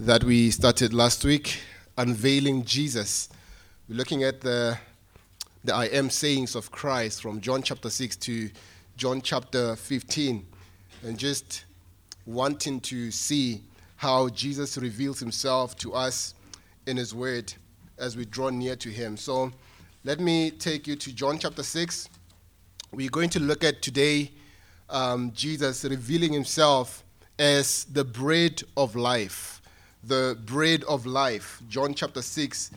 that we started last week, Unveiling Jesus. We're looking at the, the I am sayings of Christ from John chapter 6 to John chapter 15, and just wanting to see how Jesus reveals himself to us in his word as we draw near to him. So let me take you to John chapter 6. We're going to look at today um, Jesus revealing himself as the bread of life the bread of life, John chapter 6.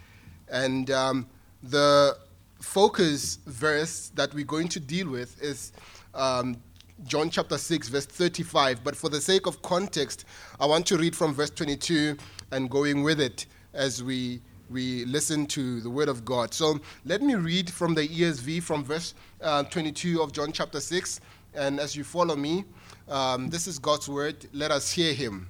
And um, the focus verse that we're going to deal with is um, John chapter 6, verse 35. But for the sake of context, I want to read from verse 22 and going with it as we, we listen to the word of God. So let me read from the ESV from verse uh, 22 of John chapter 6. And as you follow me, um, this is God's word. Let us hear him.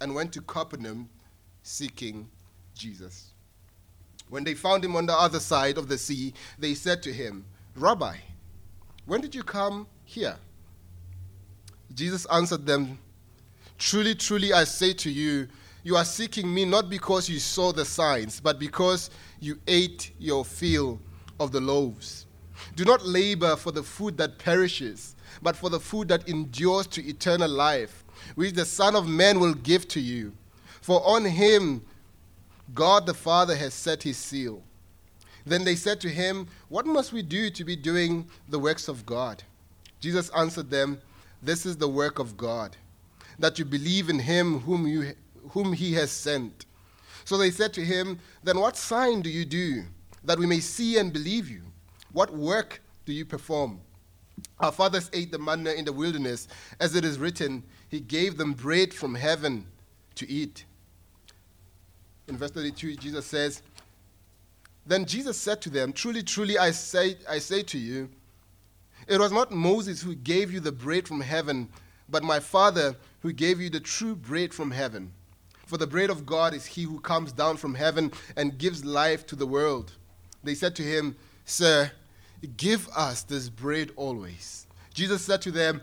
and went to Capernaum seeking Jesus. When they found him on the other side of the sea, they said to him, Rabbi, when did you come here? Jesus answered them, Truly, truly, I say to you, you are seeking me not because you saw the signs, but because you ate your fill of the loaves. Do not labor for the food that perishes, but for the food that endures to eternal life which the Son of Man will give to you. For on him God the Father has set his seal. Then they said to him, What must we do to be doing the works of God? Jesus answered them, This is the work of God, that you believe in him whom, you, whom he has sent. So they said to him, Then what sign do you do, that we may see and believe you? What work do you perform? Our fathers ate the manna in the wilderness, as it is written, He gave them bread from heaven to eat. In verse 32, Jesus says, Then Jesus said to them, Truly, truly, I say, I say to you, it was not Moses who gave you the bread from heaven, but my Father who gave you the true bread from heaven. For the bread of God is he who comes down from heaven and gives life to the world. They said to him, Sir, Give us this bread always. Jesus said to them,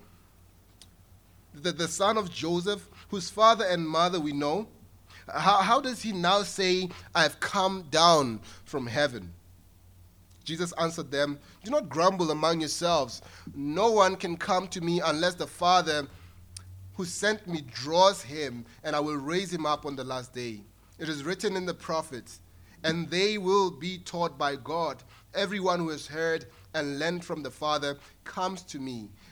The, the son of Joseph, whose father and mother we know, how, how does he now say, I have come down from heaven? Jesus answered them, Do not grumble among yourselves. No one can come to me unless the Father who sent me draws him, and I will raise him up on the last day. It is written in the prophets, and they will be taught by God. Everyone who has heard and learned from the Father comes to me.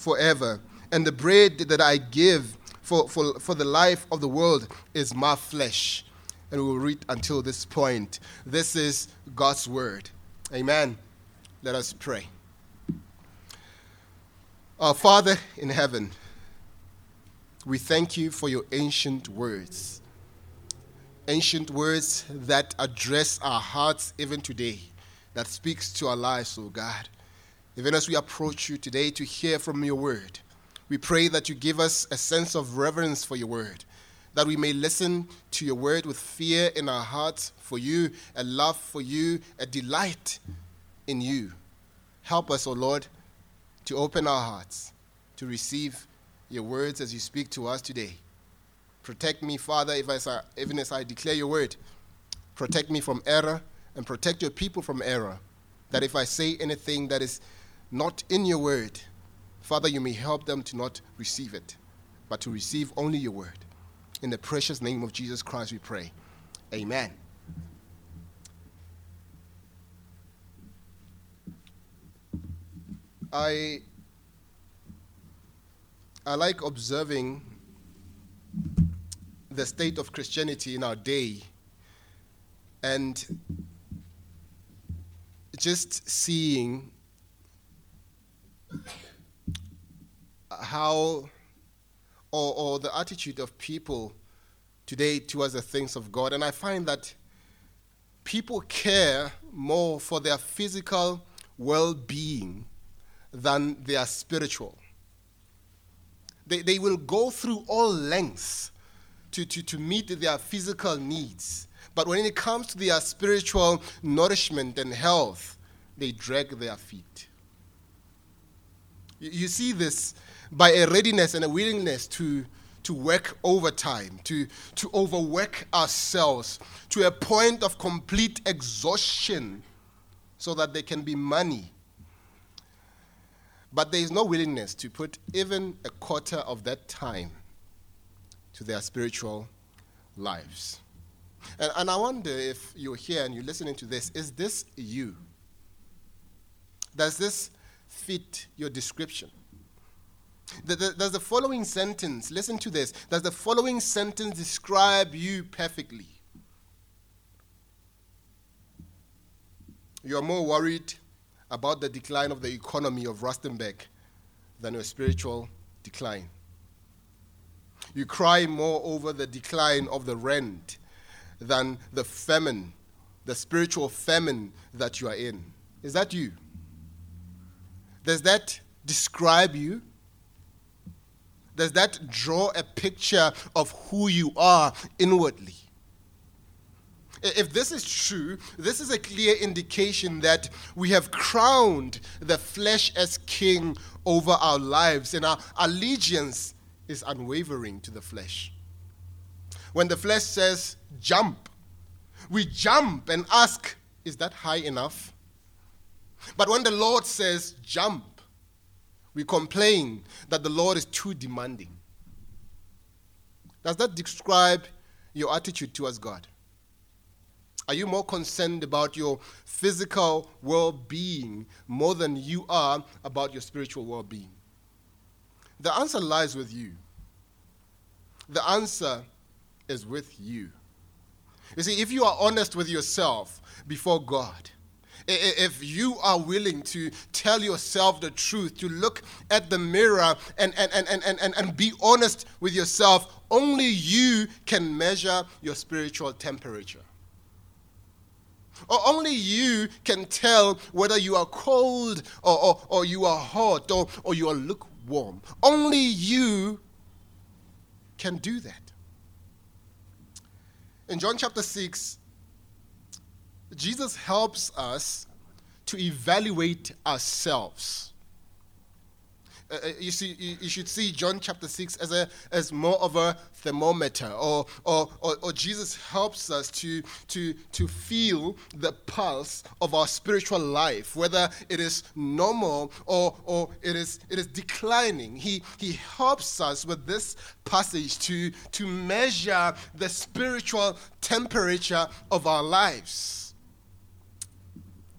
forever. And the bread that I give for, for, for the life of the world is my flesh. and we will read until this point. This is God's word. Amen. Let us pray. Our Father in heaven, we thank you for your ancient words. Ancient words that address our hearts even today, that speaks to our lives, oh God. Even as we approach you today to hear from your word, we pray that you give us a sense of reverence for your word, that we may listen to your word with fear in our hearts for you, a love for you, a delight in you. Help us, O oh Lord, to open our hearts to receive your words as you speak to us today. Protect me, Father, if I, even as I declare your word. Protect me from error and protect your people from error. That if I say anything that is not in your word, Father, you may help them to not receive it, but to receive only your word. In the precious name of Jesus Christ, we pray. Amen. I, I like observing the state of Christianity in our day and just seeing how, or, or the attitude of people today towards the things of God. And I find that people care more for their physical well being than their spiritual. They, they will go through all lengths to, to, to meet their physical needs. But when it comes to their spiritual nourishment and health, they drag their feet. You, see this by a readiness and a willingness to, to work overtime, to, to overwork ourselves to a point of complete exhaustion so that there can be money. But there is no willingness to put even a quarter of that time to their spiritual lives. And, and I wonder if you're here and you're listening to this, is this you? Does this fit your description? Does the following sentence, listen to this, does the following sentence describe you perfectly? You are more worried about the decline of the economy of Rustenburg than your spiritual decline. You cry more over the decline of the rent than the famine, the spiritual famine that you are in. Is that you? Does that describe you? Does that draw a picture of who you are inwardly? If this is true, this is a clear indication that we have crowned the flesh as king over our lives, and our allegiance is unwavering to the flesh. When the flesh says, jump, we jump and ask, is that high enough? But when the Lord says, jump, we complain that the Lord is too demanding. Does that describe your attitude towards God? Are you more concerned about your physical well being more than you are about your spiritual well being? The answer lies with you. The answer is with you. You see, if you are honest with yourself before God, if you are willing to tell yourself the truth, to look at the mirror and, and, and, and, and, and be honest with yourself, only you can measure your spiritual temperature. Or only you can tell whether you are cold or, or, or you are hot or, or you are lukewarm. Only you can do that. In John chapter 6, Jesus helps us to evaluate ourselves. Uh, uh, you see, you, should see John chapter 6 as, a, as more of a thermometer, or, or, or, or, Jesus helps us to, to, to feel the pulse of our spiritual life, whether it is normal or, or it, is, it is declining. He, he helps us with this passage to, to measure the spiritual temperature of our lives.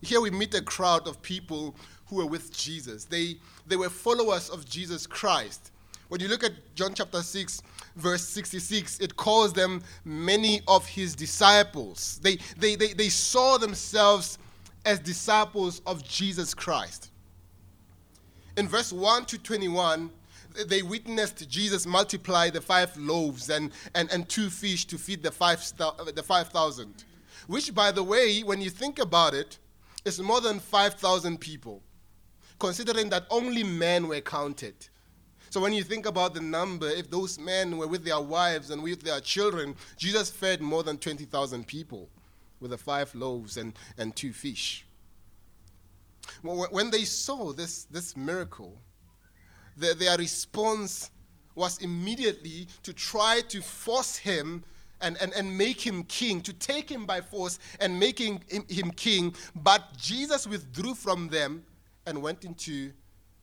Here we meet a crowd of people who were with Jesus. They, they were followers of Jesus Christ. When you look at John chapter 6, verse 66, it calls them many of his disciples. They, they, they, they saw themselves as disciples of Jesus Christ. In verse 1 to 21, they witnessed Jesus multiply the five loaves and, and, and two fish to feed the, five the 5,000. Which, by the way, when you think about it, is more than 5,000 people, considering that only men were counted. So when you think about the number, if those men were with their wives and with their children, Jesus fed more than 20,000 people with the five loaves and, and two fish. When they saw this, this miracle, the, their response was immediately to try to force him and, and, and make him king, to take him by force and making him, him king. But Jesus withdrew from them and went into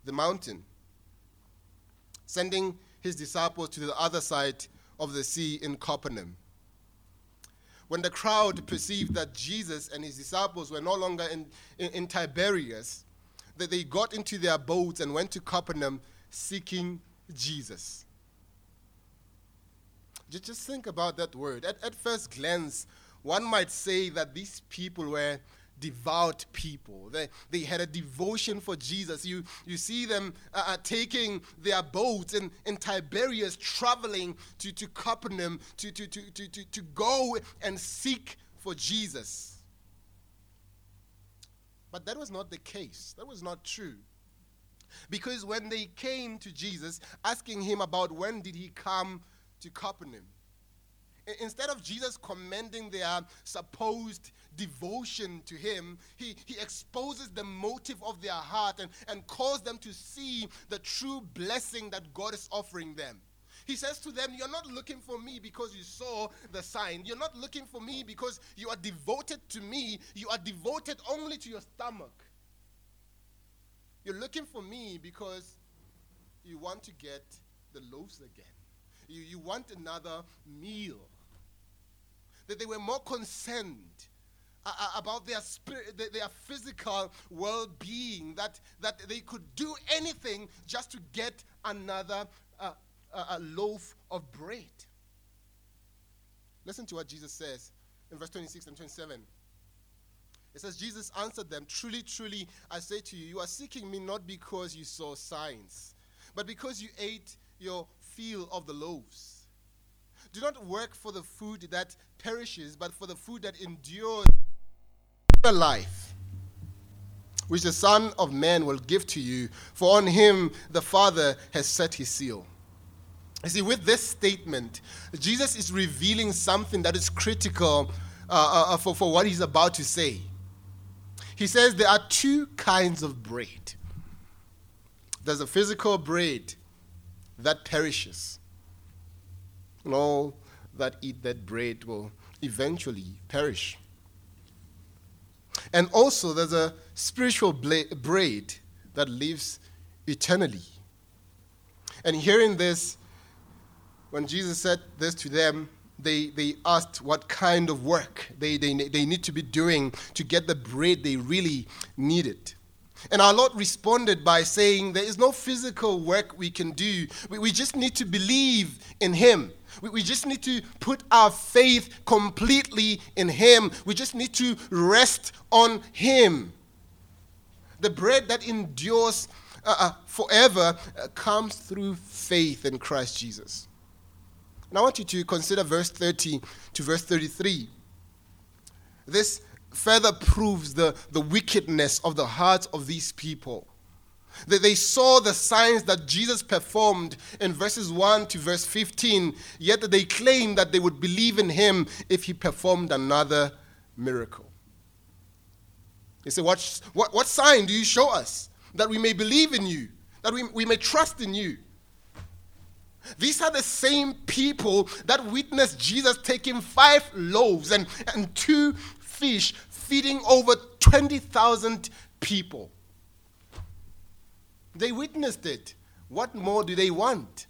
the mountain sending his disciples to the other side of the sea in Capernaum. When the crowd perceived that Jesus and his disciples were no longer in, in, in Tiberias, that they got into their boats and went to Capernaum seeking Jesus. Just think about that word. At, at first glance, one might say that these people were devout people. They, they had a devotion for Jesus. You, you see them uh, uh, taking their boats in, in Tiberias, traveling to, to Capernaum to, to, to, to, to, to go and seek for Jesus. But that was not the case. That was not true. Because when they came to Jesus, asking him about when did he come to Capernaum, instead of Jesus commending their supposed devotion to him, he, he exposes the motive of their heart and, and calls them to see the true blessing that God is offering them. He says to them, You're not looking for me because you saw the sign. You're not looking for me because you are devoted to me. You are devoted only to your stomach. You're looking for me because you want to get the loaves again. You, you want another meal that they were more concerned uh, uh, about their spirit, their physical well-being, that, that they could do anything just to get another uh, a loaf of bread. Listen to what Jesus says in verse 26 and 27. It says, Jesus answered them, Truly, truly, I say to you, you are seeking me not because you saw signs, but because you ate your fill of the loaves. Do not work for the food that perishes, but for the food that endures the life, which the Son of Man will give to you, for on him the Father has set his seal. You see, with this statement, Jesus is revealing something that is critical uh, uh, for, for what he's about to say. He says there are two kinds of bread there's a physical bread that perishes, and all that eat that bread will eventually perish. And also, there's a spiritual bread that lives eternally. And hearing this, when Jesus said this to them, they, they asked what kind of work they, they, they need to be doing to get the bread they really needed. And our Lord responded by saying, There is no physical work we can do. We, we just need to believe in Him. We, we just need to put our faith completely in Him. We just need to rest on Him. The bread that endures uh, uh, forever uh, comes through faith in Christ Jesus. And I want you to consider verse 30 to verse 33. This further proves the, the wickedness of the hearts of these people. That they saw the signs that Jesus performed in verses 1 to verse 15, yet they claimed that they would believe in him if he performed another miracle. They say, what, what, what sign do you show us that we may believe in you, that we, we may trust in you? These are the same people that witnessed Jesus taking five loaves and, and two fish, feeding over 20,000 people. They witnessed it. What more do they want?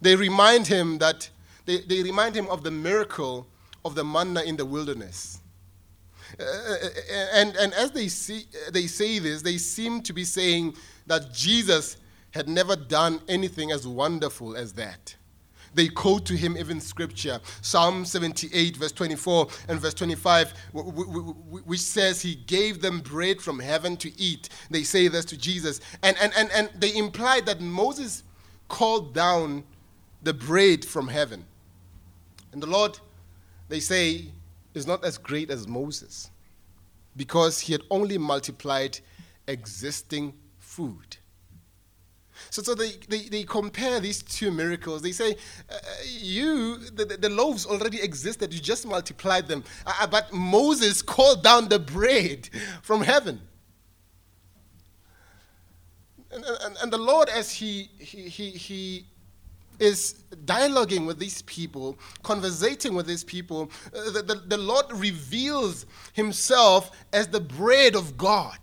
They remind him that they, they remind him of the miracle of the manna in the wilderness. Uh, uh, uh and, and as they, see, they say this, they seem to be saying that Jesus had never done anything as wonderful as that. They quote to him even scripture, Psalm 78, verse 24 and verse 25, which says he gave them bread from heaven to eat. They say this to Jesus. And, and, and, and they imply that Moses called down the bread from heaven. And the Lord, they say, is not as great as Moses because he had only multiplied existing food. So, so they, they, they compare these two miracles. They say, uh, You, the, the, loaves already existed, you just multiplied them. Uh, uh, but Moses called down the bread from heaven. And, and, and the Lord, as he, he, he, he is dialoguing with these people, conversating with these people, uh, the, the, the Lord reveals himself as the bread of God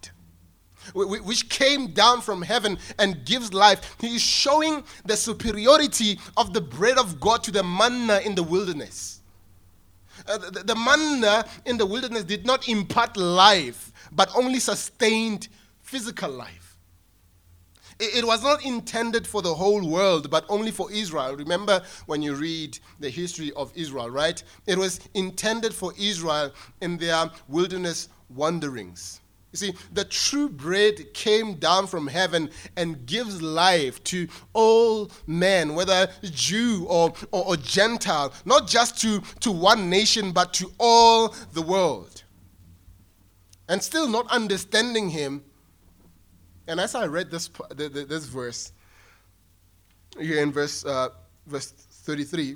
which came down from heaven and gives life. He is showing the superiority of the bread of God to the manna in the wilderness. Uh, the, the manna in the wilderness did not impart life, but only sustained physical life. It, it was not intended for the whole world, but only for Israel. Remember when you read the history of Israel, right? It was intended for Israel in their wilderness wanderings. You see, the true bread came down from heaven and gives life to all men, whether Jew or, or, or, Gentile, not just to, to one nation, but to all the world. And still not understanding him. And as I read this, this verse, here in verse, uh, verse 33,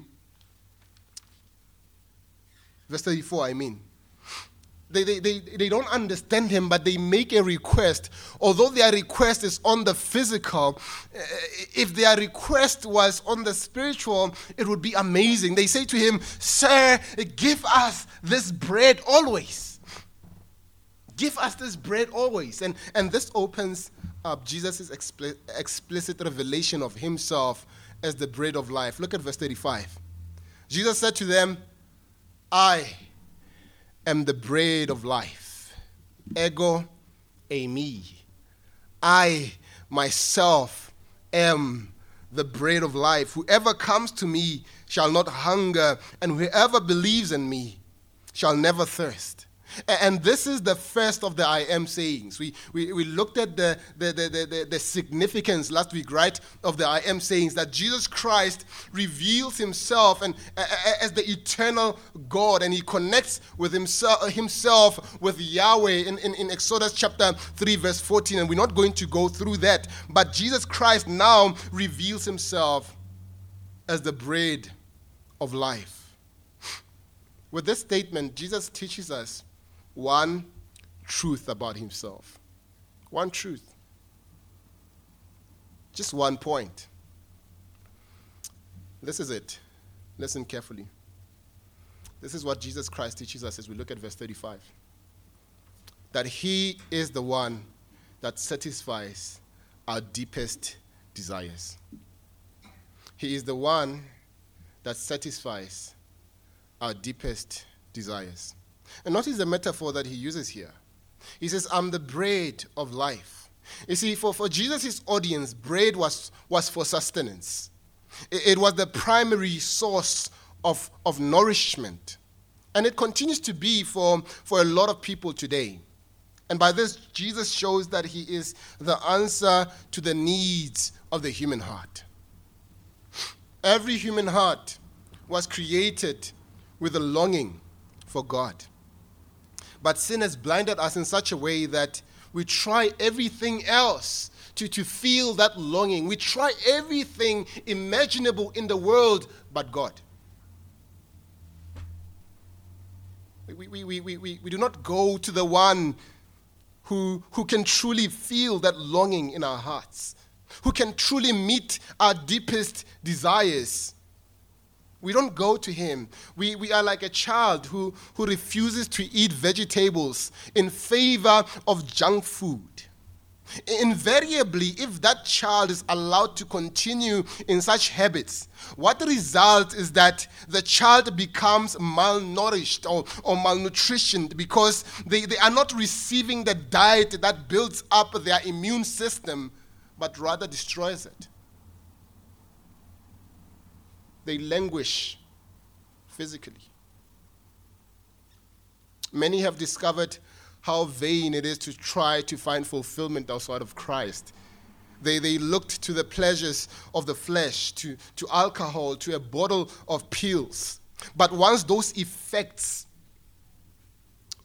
verse 34, I mean they, they, they, they don't understand him, but they make a request. Although their request is on the physical, eh, if their request was on the spiritual, it would be amazing. They say to him, Sir, give us this bread always. Give us this bread always. And, and this opens up Jesus' expli- explicit revelation of himself as the bread of life. Look at verse 35. Jesus said to them, I am the bread of life. Ego eimi. I myself am the bread of life. Whoever comes to me shall not hunger, and whoever believes in me shall never thirst. And this is the first of the I am sayings. We, we, we looked at the, the, the, the, the significance last week, right, of the I am sayings that Jesus Christ reveals himself and, as the eternal God and he connects with himself, himself with Yahweh in, in, in Exodus chapter 3, verse 14. And we're not going to go through that. But Jesus Christ now reveals himself as the bread of life. With this statement, Jesus teaches us one truth about himself. One truth. Just one point. This is it. Listen carefully. This is what Jesus Christ teaches us as we look at verse 35 that he is the one that satisfies our deepest desires. He is the one that satisfies our deepest desires. And notice the metaphor that he uses here. He says, I'm the bread of life. You see, for, for Jesus' audience, bread was, was for sustenance, it, it was the primary source of, of nourishment. And it continues to be for, for a lot of people today. And by this, Jesus shows that he is the answer to the needs of the human heart. Every human heart was created with a longing for God. But sin has blinded us in such a way that we try everything else to, to feel that longing. We try everything imaginable in the world but God. We, we, we, we, we, do not go to the one who, who can truly feel that longing in our hearts, who can truly meet our deepest desires. We don't go to him. We, we are like a child who, who refuses to eat vegetables in favor of junk food. Invariably, if that child is allowed to continue in such habits, what results is that the child becomes malnourished or, or malnutritioned because they, they are not receiving the diet that builds up their immune system, but rather destroys it. They languish physically. Many have discovered how vain it is to try to find fulfillment outside of Christ. They, they looked to the pleasures of the flesh, to, to alcohol, to a bottle of pills. But once those effects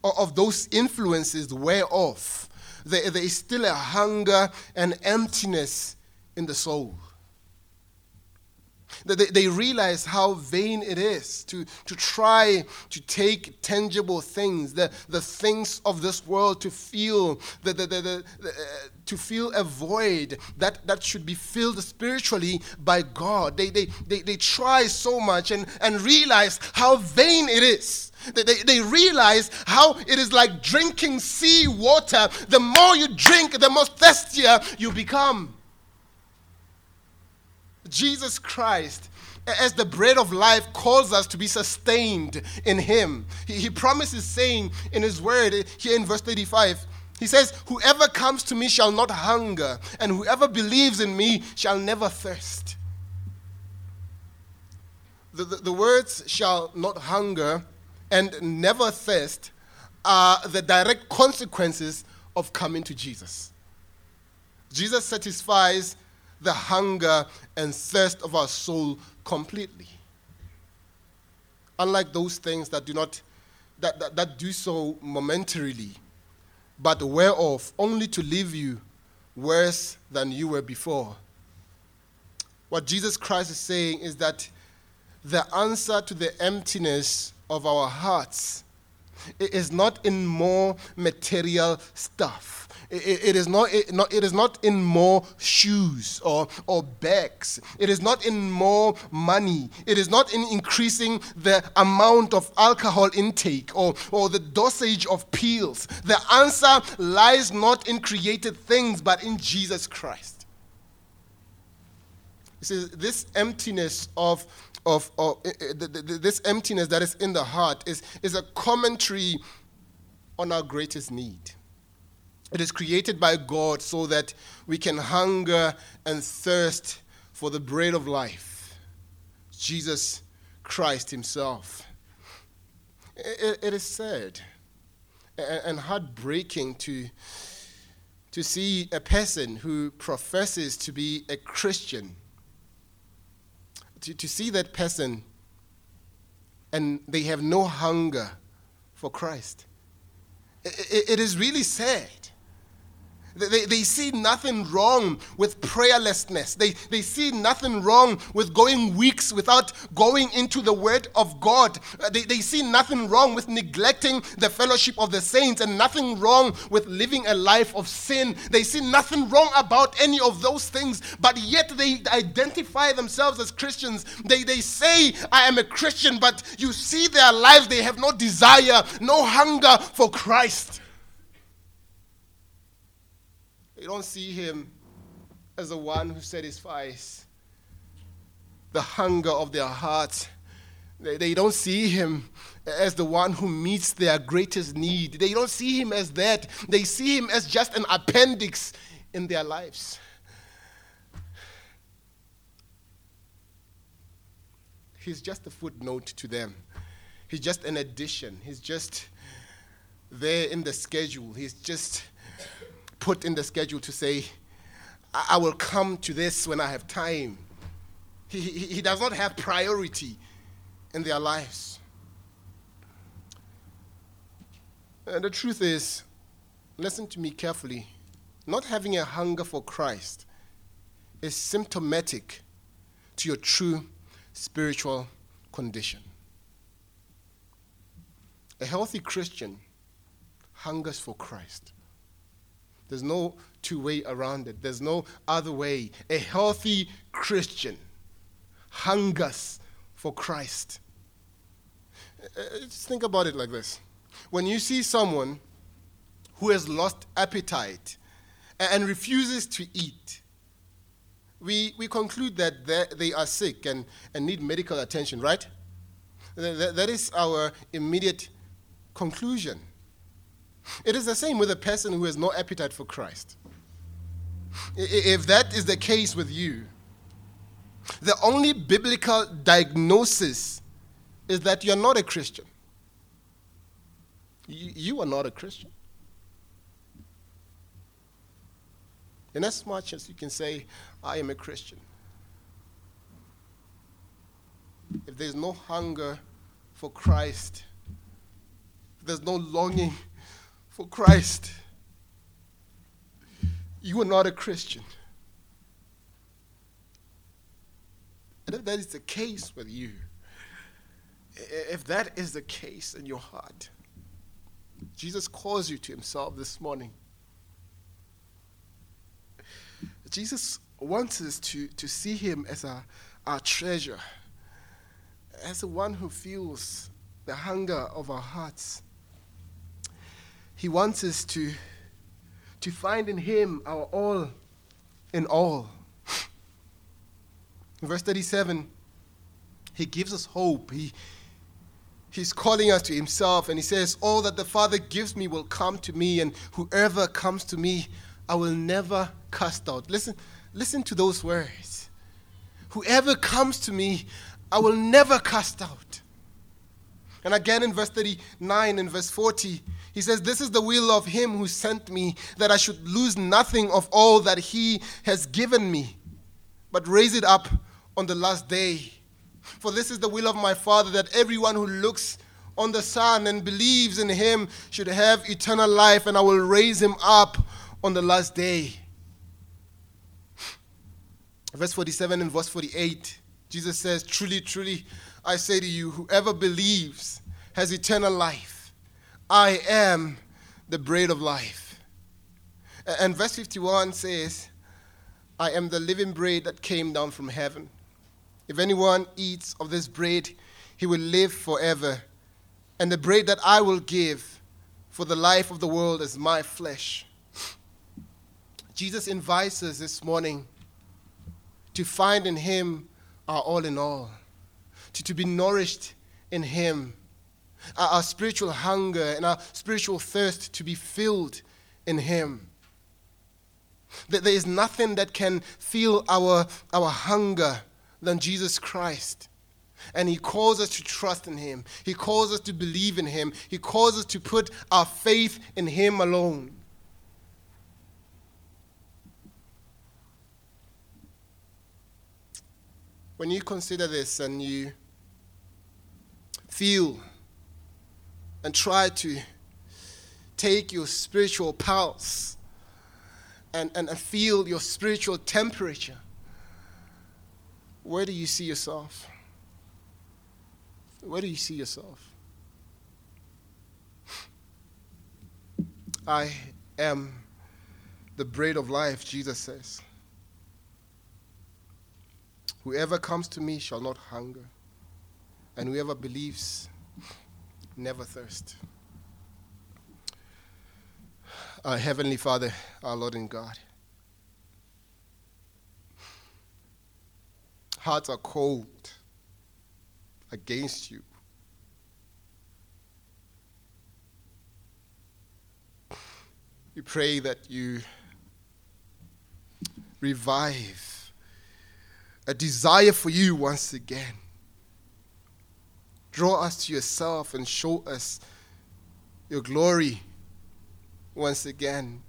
of those influences wear off, there, there is still a hunger and emptiness in the soul. They, they realize how vain it is to, to try to take tangible things, the, the things of this world, to feel the, the, the, the, the uh, to feel a void that, that should be filled spiritually by God. They, they, they, they try so much and, and realize how vain it is. They, they, they realize how it is like drinking sea water. The more you drink, the more thirstier you become. Jesus Christ, as the bread of life, calls us to be sustained in Him. He, he promises, saying in His word here in verse 35, He says, Whoever comes to me shall not hunger, and whoever believes in me shall never thirst. The, the, the words shall not hunger and never thirst are the direct consequences of coming to Jesus. Jesus satisfies the hunger and thirst of our soul completely. Unlike those things that do not that, that, that do so momentarily, but off only to leave you worse than you were before. What Jesus Christ is saying is that the answer to the emptiness of our hearts is not in more material stuff it, it, is not, it, not, it is not in more shoes or, or bags. It is not in more money. It is not in increasing the amount of alcohol intake or, or the dosage of pills. The answer lies not in created things, but in Jesus Christ. Says, this emptiness of, of, of uh, this emptiness that is in the heart is, is a commentary on our greatest need. It is created by God so that we can hunger and thirst for the bread of life, Jesus Christ Himself. it, it is sad and heartbreaking to, to see a person who professes to be a Christian, to, to see that person and they have no hunger for Christ. it, it is really sad. They, they see nothing wrong with prayerlessness. They, they see nothing wrong with going weeks without going into the Word of God. Uh, they, they see nothing wrong with neglecting the fellowship of the saints and nothing wrong with living a life of sin. They see nothing wrong about any of those things, but yet they identify themselves as Christians. They, they say, I am a Christian, but you see their lives, they have no desire, no hunger for Christ. They don't see him as the one who satisfies the hunger of their hearts. They, they don't see him as the one who meets their greatest need. They don't see him as that. They see him as just an appendix in their lives. He's just a footnote to them. He's just an addition. He's just there in the schedule. He's just put in the schedule to say, I, will come to this when I have time. He, he, he does not have priority in their lives. And the truth is, listen to me carefully, not having a hunger for Christ is symptomatic to your true spiritual condition. A healthy Christian hungers for Christ. There's no two way around it. There's no other way. A healthy Christian hungers for Christ. Uh, uh, just think about it like this. When you see someone who has lost appetite and refuses to eat, we, we conclude that they are sick and, and need medical attention, right? That is our immediate conclusion. It is the same with a person who has no appetite for Christ. if that is the case with you, the only biblical diagnosis is that you're not a Christian. You, are not a Christian. In as much as you can say, I am a Christian. If there's no hunger for Christ, there's no longing for Christ, you are not a Christian. And if that is the case with you, if that is the case in your heart, Jesus calls you to himself this morning. Jesus wants us to, to see him as a, our treasure, as the one who feels the hunger of our hearts. He wants us to, to find in him our all in all. In verse 37, he gives us hope. He, he's calling us to himself, and he says, All that the Father gives me will come to me, and whoever comes to me, I will never cast out. Listen, listen to those words. Whoever comes to me, I will never cast out. And again in verse 39 and verse 40, he says, This is the will of him who sent me, that I should lose nothing of all that he has given me, but raise it up on the last day. For this is the will of my Father, that everyone who looks on the Son and believes in him should have eternal life, and I will raise him up on the last day. Verse 47 and verse 48, Jesus says, Truly, truly, I say to you, whoever believes has eternal life. I am the bread of life. And verse 51 says, I am the living bread that came down from heaven. If anyone eats of this bread, he will live forever. And the bread that I will give for the life of the world is my flesh. Jesus invites us this morning to find in Him our all in all, to, to be nourished in Him, our, spiritual hunger and our spiritual thirst to be filled in Him. That there is nothing that can fill our, our hunger than Jesus Christ. And He calls us to trust in Him. He calls us to believe in Him. He calls us to put our faith in Him alone. when you consider this and you feel and try to take your spiritual pulse and, and, and feel your spiritual temperature, where do you see yourself? Where do you see yourself? I am the bread of life, Jesus says. Whoever comes to me shall not hunger, and whoever believes never thirst. Our Heavenly Father, our Lord and God, hearts are cold against you. We pray that you revive a desire for you once again. Draw us to yourself and show us your glory once again.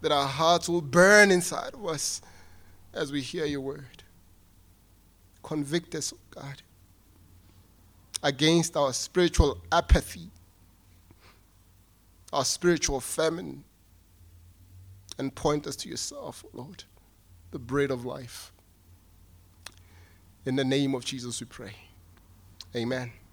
That our hearts will burn inside of us as we hear your word. Convict us, oh God, against our spiritual apathy, our spiritual famine, and point us to yourself, Lord, the bread of life. In the name of Jesus, we pray. Amen.